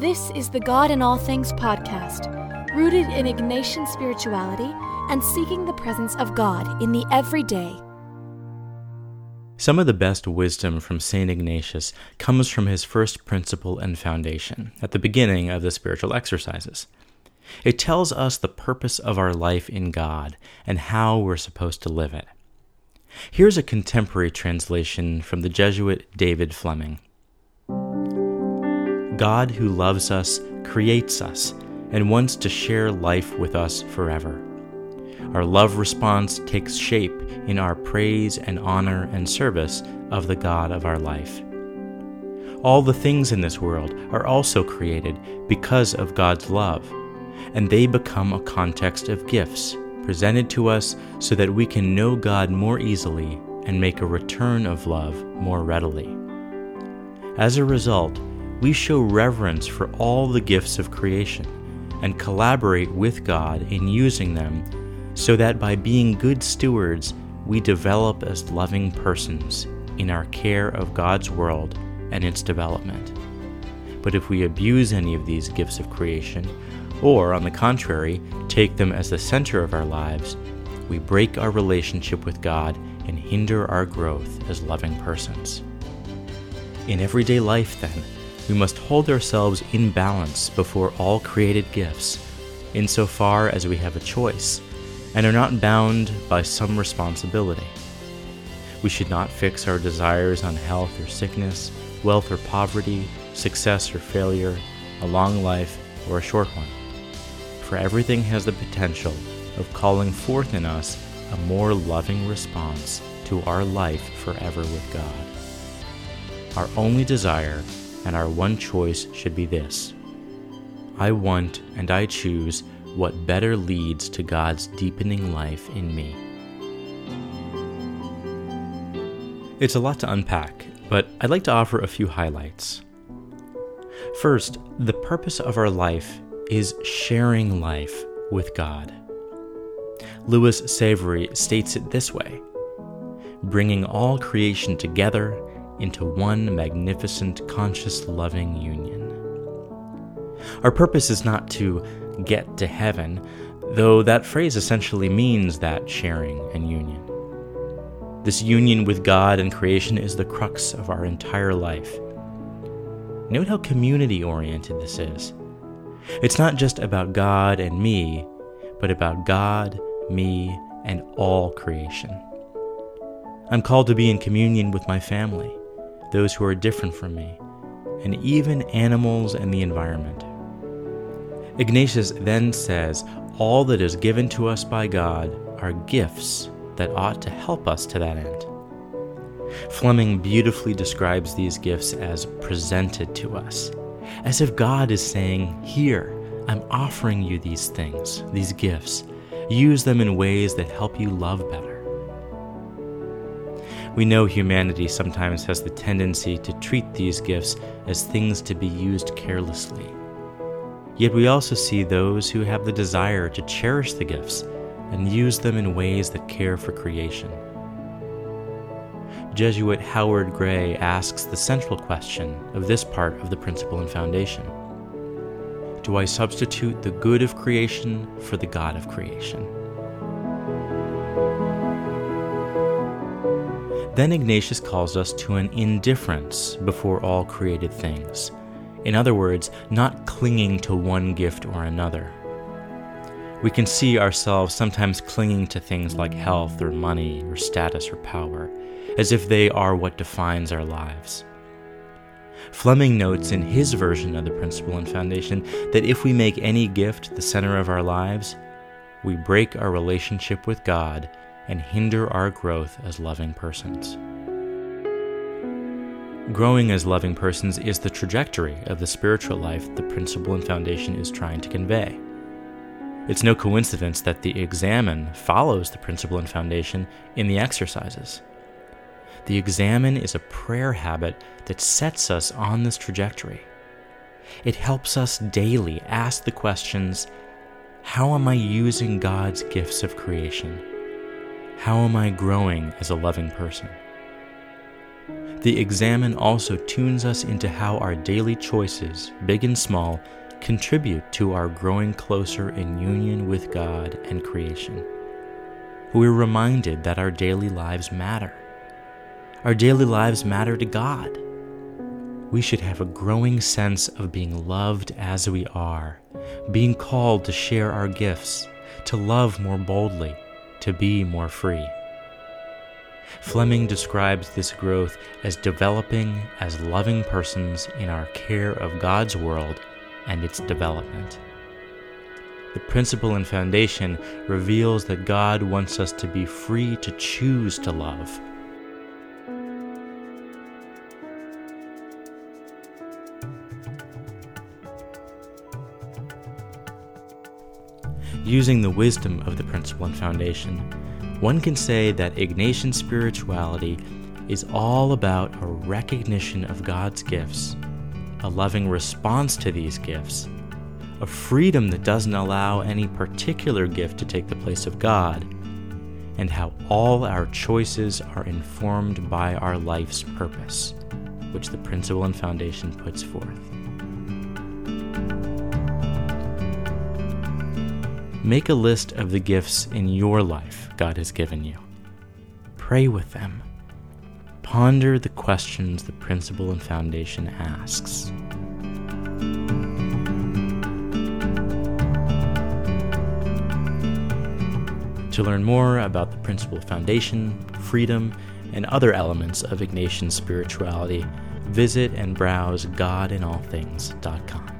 This is the God in All Things podcast, rooted in Ignatian spirituality and seeking the presence of God in the everyday. Some of the best wisdom from St. Ignatius comes from his first principle and foundation, at the beginning of the spiritual exercises. It tells us the purpose of our life in God and how we're supposed to live it. Here's a contemporary translation from the Jesuit David Fleming. God, who loves us, creates us and wants to share life with us forever. Our love response takes shape in our praise and honor and service of the God of our life. All the things in this world are also created because of God's love, and they become a context of gifts presented to us so that we can know God more easily and make a return of love more readily. As a result, we show reverence for all the gifts of creation and collaborate with God in using them so that by being good stewards, we develop as loving persons in our care of God's world and its development. But if we abuse any of these gifts of creation, or on the contrary, take them as the center of our lives, we break our relationship with God and hinder our growth as loving persons. In everyday life, then, we must hold ourselves in balance before all created gifts, insofar as we have a choice and are not bound by some responsibility. We should not fix our desires on health or sickness, wealth or poverty, success or failure, a long life or a short one. For everything has the potential of calling forth in us a more loving response to our life forever with God. Our only desire and our one choice should be this I want and I choose what better leads to God's deepening life in me. It's a lot to unpack, but I'd like to offer a few highlights. First, the purpose of our life is sharing life with God. Louis Savary states it this way bringing all creation together into one magnificent, conscious, loving union. Our purpose is not to get to heaven, though that phrase essentially means that sharing and union. This union with God and creation is the crux of our entire life. Note how community oriented this is. It's not just about God and me, but about God, me, and all creation. I'm called to be in communion with my family, those who are different from me, and even animals and the environment. Ignatius then says all that is given to us by God are gifts that ought to help us to that end. Fleming beautifully describes these gifts as presented to us, as if God is saying, Here, I'm offering you these things, these gifts. Use them in ways that help you love better. We know humanity sometimes has the tendency to treat these gifts as things to be used carelessly. Yet we also see those who have the desire to cherish the gifts and use them in ways that care for creation. Jesuit Howard Gray asks the central question of this part of the principle and foundation Do I substitute the good of creation for the God of creation? Then Ignatius calls us to an indifference before all created things in other words, not clinging to one gift or another. We can see ourselves sometimes clinging to things like health or money or status or power, as if they are what defines our lives. Fleming notes in his version of the principle and foundation that if we make any gift the center of our lives, we break our relationship with God and hinder our growth as loving persons. Growing as loving persons is the trajectory of the spiritual life the principle and foundation is trying to convey. It's no coincidence that the examen follows the principle and foundation in the exercises. The examen is a prayer habit that sets us on this trajectory. It helps us daily ask the questions How am I using God's gifts of creation? How am I growing as a loving person? The Examen also tunes us into how our daily choices, big and small, contribute to our growing closer in union with God and creation. We're reminded that our daily lives matter. Our daily lives matter to God. We should have a growing sense of being loved as we are, being called to share our gifts, to love more boldly, to be more free. Fleming describes this growth as developing as loving persons in our care of God's world and its development. The principle and foundation reveals that God wants us to be free to choose to love. Using the wisdom of the principle and foundation, one can say that Ignatian spirituality is all about a recognition of God's gifts a loving response to these gifts, a freedom that doesn't allow any particular gift to take the place of God, and how all our choices are informed by our life's purpose, which the principle and foundation puts forth. Make a list of the gifts in your life God has given you. Pray with them Ponder the questions the principle and foundation asks. To learn more about the Principle Foundation, freedom, and other elements of Ignatian spirituality, visit and browse godinallthings.com.